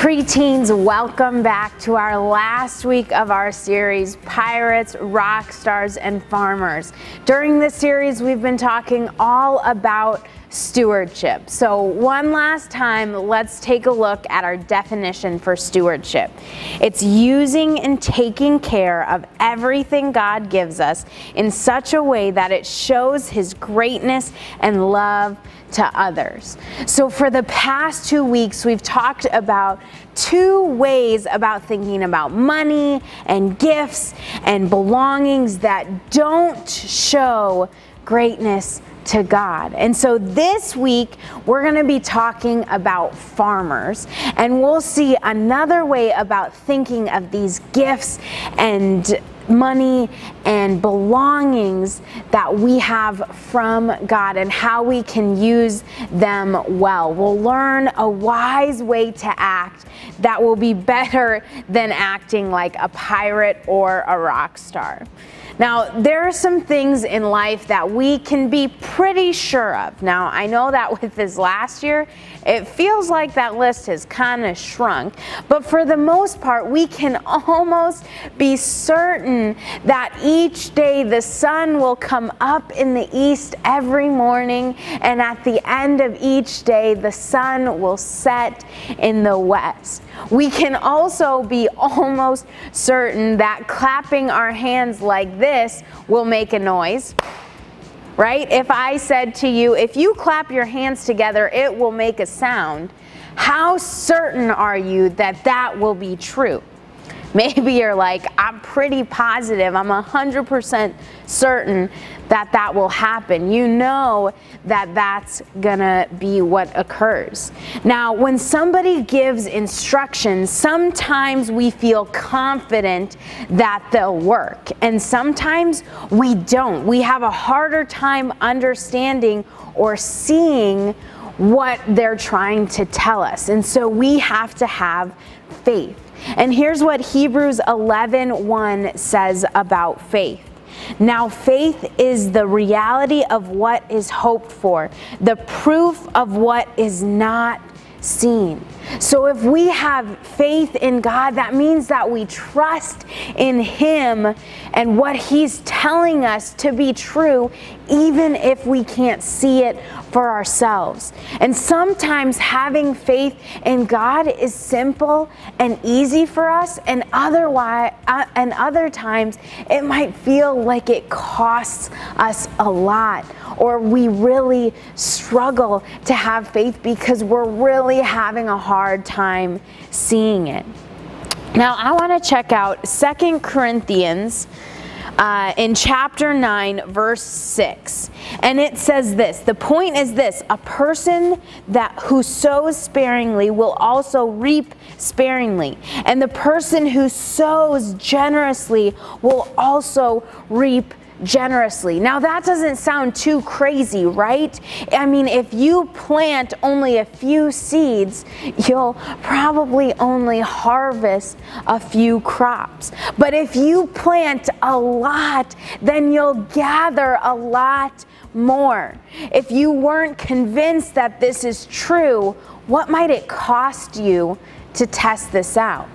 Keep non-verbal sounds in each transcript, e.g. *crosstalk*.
preteens, welcome back to our last week of our series, Pirates, Rock Stars, and Farmers. During this series, we've been talking all about stewardship. So, one last time, let's take a look at our definition for stewardship. It's using and taking care of everything God gives us in such a way that it shows His greatness and love to others. So, for the past two weeks, we've talked about two ways about thinking about money and gifts and belongings that don't show greatness to God. And so this week, we're going to be talking about farmers, and we'll see another way about thinking of these gifts and money and belongings that we have from God and how we can use them well. We'll learn a wise way to act that will be better than acting like a pirate or a rock star. Now, there are some things in life that we can be pretty sure of. Now, I know that *laughs* with this last year, it feels like that list has kind of shrunk, but for the most part, we can *laughs* almost be certain that each day the sun will come up in the east every morning, and at the end of each day, the sun will set in the west. We can also be *laughs* almost certain that clapping our hands like this will make a noise right? If I said to you, if you clap your hands together, it will make a sound, how certain are you that that will be true? *laughs* Maybe you're like, I'm pretty positive, I'm 100% certain that that will happen. You know that that's gonna be what occurs. Now, when somebody gives instructions, sometimes we feel confident that they'll work, and sometimes we don't. We have a harder time understanding or seeing what they're trying to tell us. And so we have to have faith. And here's what Hebrews 11 1 says about faith. Now, faith is the reality of what is hoped for, the proof of what is not seen. So, if we have faith in God, that means that we trust in Him and what He's telling us to be true, even if we can't see it for ourselves. And sometimes having faith in God is simple and easy for us, and otherwise, uh, and other times it might feel like it costs us a lot, or we really struggle to have faith because we're really having a hard time seeing it. Now, I want to check out Second Corinthians uh, in chapter 9, verse 6. And it says this the point is this a person that who sows sparingly will also reap sparingly, and the person who sows generously will also reap generously. Now, that doesn't sound too crazy, right? I mean, if you plant only a few seeds, you'll probably only harvest a few crops. But if you plant a lot, then you'll gather a lot more. If you weren't convinced that this is true, what might it cost you to test this out?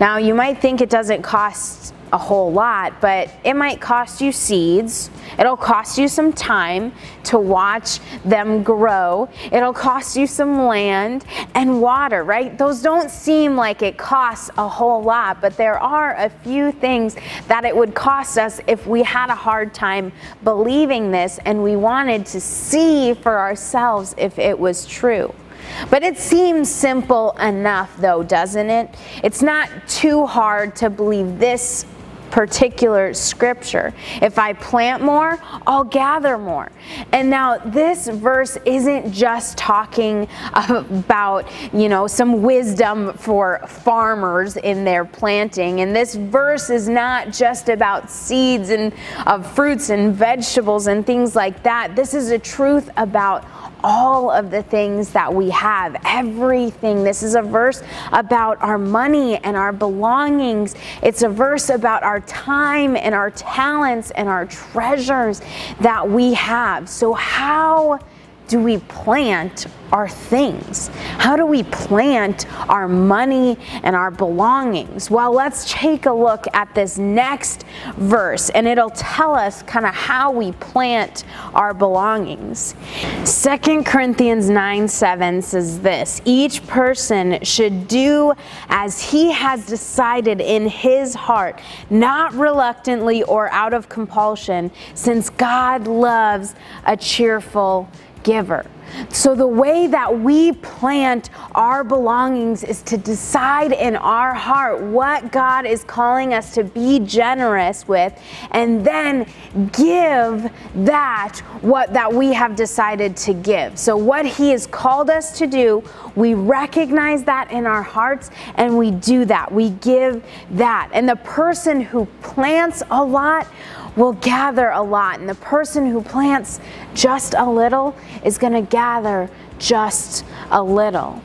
Now, you might think it doesn't cost a whole lot, but it might cost you seeds. It'll cost you some time to watch them grow. It'll cost you some land and water, right? Those don't seem like it costs a whole lot, but there are a few things that it would cost us if we had a hard time believing this and we wanted to see for ourselves if it was true. But it seems simple enough, though, doesn't it? It's not too hard to believe this particular scripture. If I plant more, I'll gather more. And now this verse isn't just talking *laughs* about, you know, some wisdom for farmers in their planting. And this verse is not just about seeds and of fruits and vegetables and things like that. This is a truth about all of the things that we have, everything. This is a verse about our money and our belongings. It's a verse about our time and our talents and our treasures that we have. So, how do we plant our things? How do we plant our money and our belongings? Well, let's take a look at this next verse and it'll tell us kind of how we plant our belongings. Second Corinthians 9 7 says this Each person should do as he has decided in his heart, not reluctantly or out of compulsion, since God loves a cheerful giver. So, the way that we plant our belongings is to decide in our heart what God is calling us to be generous with, and then give that what that we have decided to give. So, what He has called us to do, we recognize that in our hearts and we do that. We give that. And the person who plants a lot, will gather a lot, and the person who plants just a little is going to gather just a little.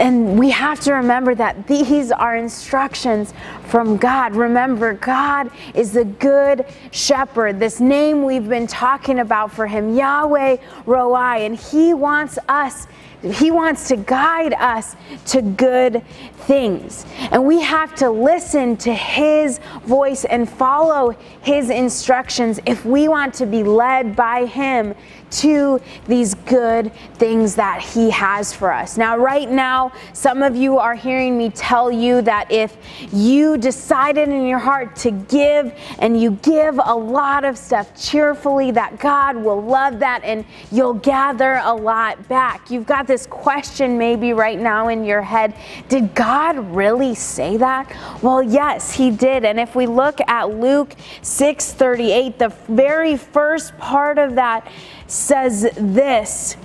And we have to remember that these are instructions from God. Remember, God is the good shepherd, this name we've been talking about for him, Yahweh Roi, and he wants us he wants to guide us to good things. And we have to listen to His voice and follow His instructions if we want to be led by Him to these good things that He has for us. Now, right now, some of you are hearing me tell you that if you decided in your heart to give and you give a lot of stuff cheerfully, that God will love that and you'll gather a lot back. You've got this question maybe right now in your head Did God really say that? Well, yes, He did. And if we look at Luke 6 38, the very first part of that, says this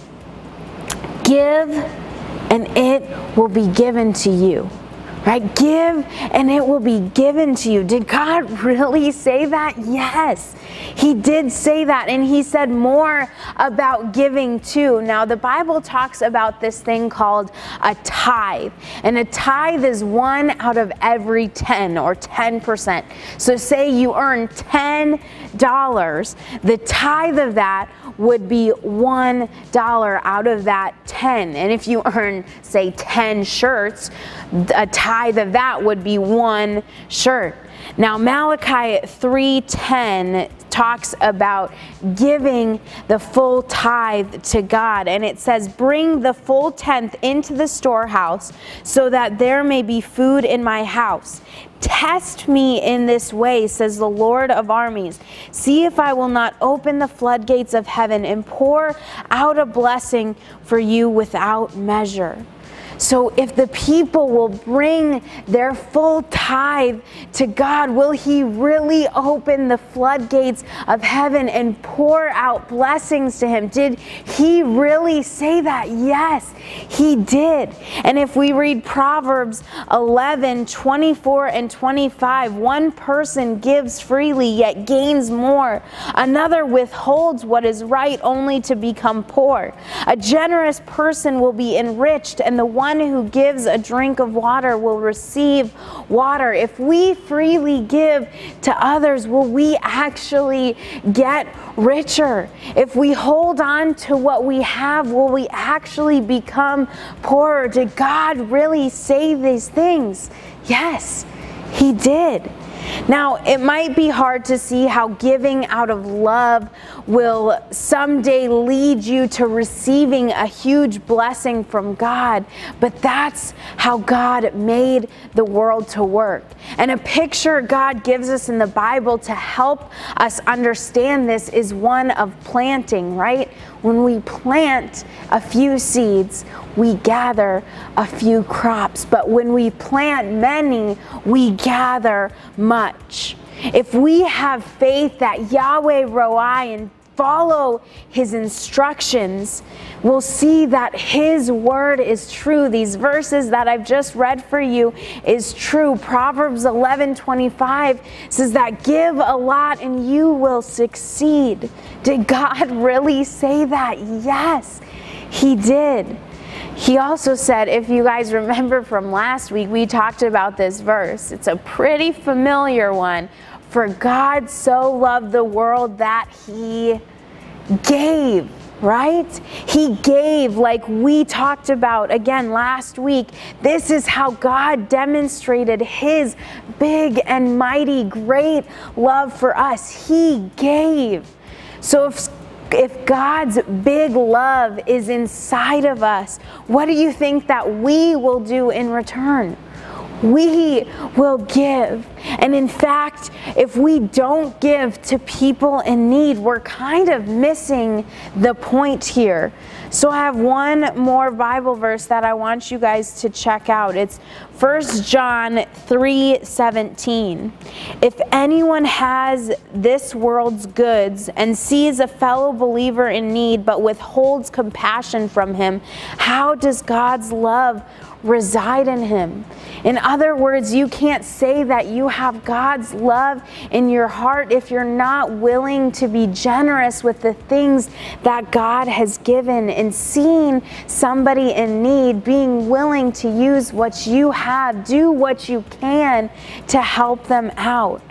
Give, and it will be given to you right? Give and it will be given to you. Did God *laughs* really say that? Yes, He did say that. And He said more about giving too. Now, the Bible talks about this thing called a tithe. And a tithe is one out of every 10 or 10%. So, say you earn $10, the tithe of that would be $1 out of that 10. And if you earn, say, 10 shirts, a tithe of that would be one shirt. Now Malachi 3:10 talks about giving the full tithe to God and it says bring the full tenth into the storehouse so that there may be food in my house. Test me in this way, says the Lord of armies. See if I will not open the floodgates of heaven and pour out a blessing for you without measure. So if the people will bring their full tithe to God, will He really open the floodgates of heaven and pour out blessings to Him? Did He really say that? Yes, He did. And if we read Proverbs 11 24 and 25, one person gives freely yet gains more, another withholds what is right only to become poor. A generous person will be enriched, and the one who gives a drink of water will receive water. If we freely give to others, will we actually get richer? If we hold on to what we have, will we actually become poorer? Did God really say these things? Yes, He did. Now, it might be hard to see how giving out of love will someday lead you to receiving a huge blessing from God, but that's how God made the world to work. And a picture God gives us in the Bible to help us understand this is one of planting, right? When we plant a few seeds, we gather a few crops. But when we plant many, we gather much. If we have faith that Yahweh Roi and follow his instructions, we'll see that his word is true. These verses that I've just read for you is true. Proverbs 11 25 says that give a lot and you will succeed. Did God *laughs* really say that? Yes, he did. He also said, if you guys remember from last week, we talked about this verse. It's a pretty familiar one. For God so loved the world that he gave. right? He gave, like we talked about again last week. This is how God demonstrated His big and mighty, great love for us. He gave. So if if God's big love is inside of us, what do you think that we will do in return? We will give. And in fact, if we don't give to people in need, we're kind of missing the point here. So I have one more Bible verse that I want you guys to check out. It's 1 John 3:17. If anyone has this world's goods and sees a fellow believer in need but withholds compassion from him, how does God's love reside in him. In other words, you can't say that you have God's love in your heart if you're not willing to be generous with the things that God has given and seeing somebody in need, being willing to use what you have, do what you can to help them out.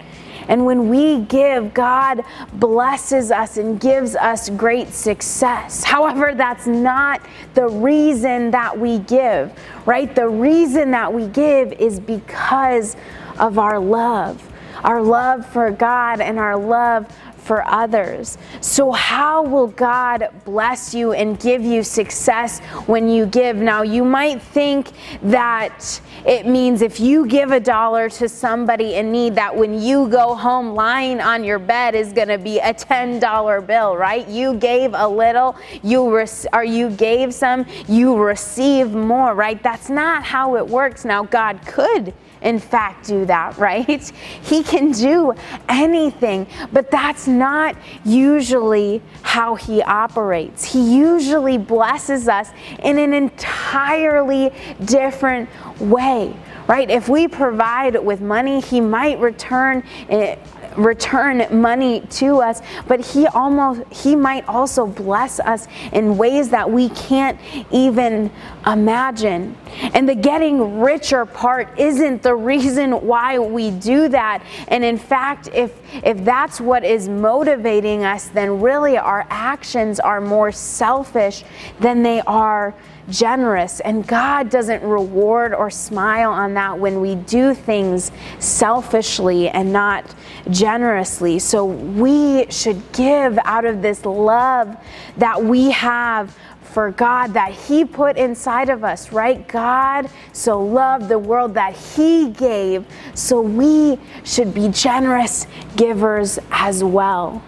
And when we give, God blesses us and gives us great success. However, that's not the reason that we give, right? The reason that we give is because of our love, our love for God and our love for others. So, how will God bless you and give you success when you give? Now, you might think that it means if you give a dollar to somebody in need, that when you go home, lying on your bed is going to be a $10 bill, right? You gave a little, you re- or you gave some, you receive more, right? That's not how it works. Now, God could in fact, do that, *laughs* right? He can do anything, but that's not usually how He operates. He usually blesses us in an entirely different way, right? If we provide with money, He might return it return money to us, but he almost he might also bless us in ways that we can't even imagine. And the getting richer part isn't the reason why we do that. And in fact, if if that's what is motivating us, then really our actions are more selfish than they are generous. And God doesn't reward or smile on that when we do things selfishly and not generously. So we should give out of this love that we have for God that He put inside of us, right? God so loved the world that He gave, so we should be generous givers as well.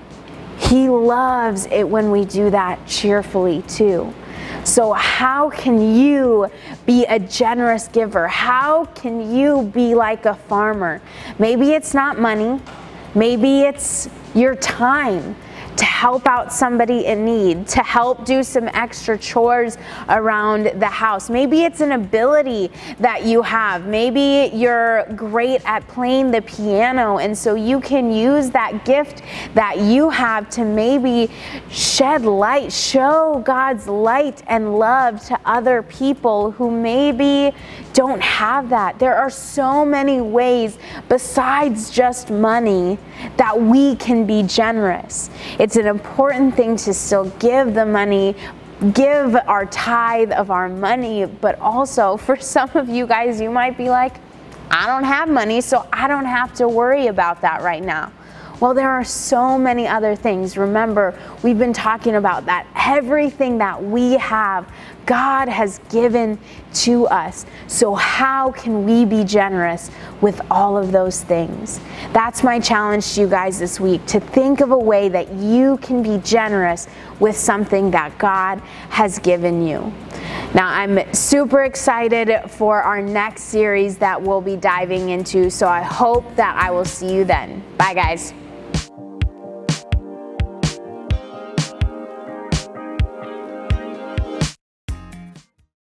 He loves it when we do that cheerfully too. So, how can you be a generous giver? How can you be like a farmer? Maybe it's not money, maybe it's your time to help out somebody in need, to help do some extra chores around the house. Maybe it's an ability that you have. Maybe you're great at playing the piano, and so you can use that gift that you have to maybe shed light, show God's light and love to other people who maybe don't have that. There are so many ways besides just money that we can be generous. It's an important thing to still give the money, give our tithe of our money, but also for some of you guys, you might be like, I don't have money, so I don't have to worry about that right now. Well, there are so many other things. Remember, we've been talking about that. Everything that we have, God has given to us. So, how can we be generous with all of those things? That's my challenge to you guys this week to think of a way that you can be generous with something that God has given you. Now, I'm super excited for our next series that we'll be diving into, so I hope that I will see you then. Bye, guys.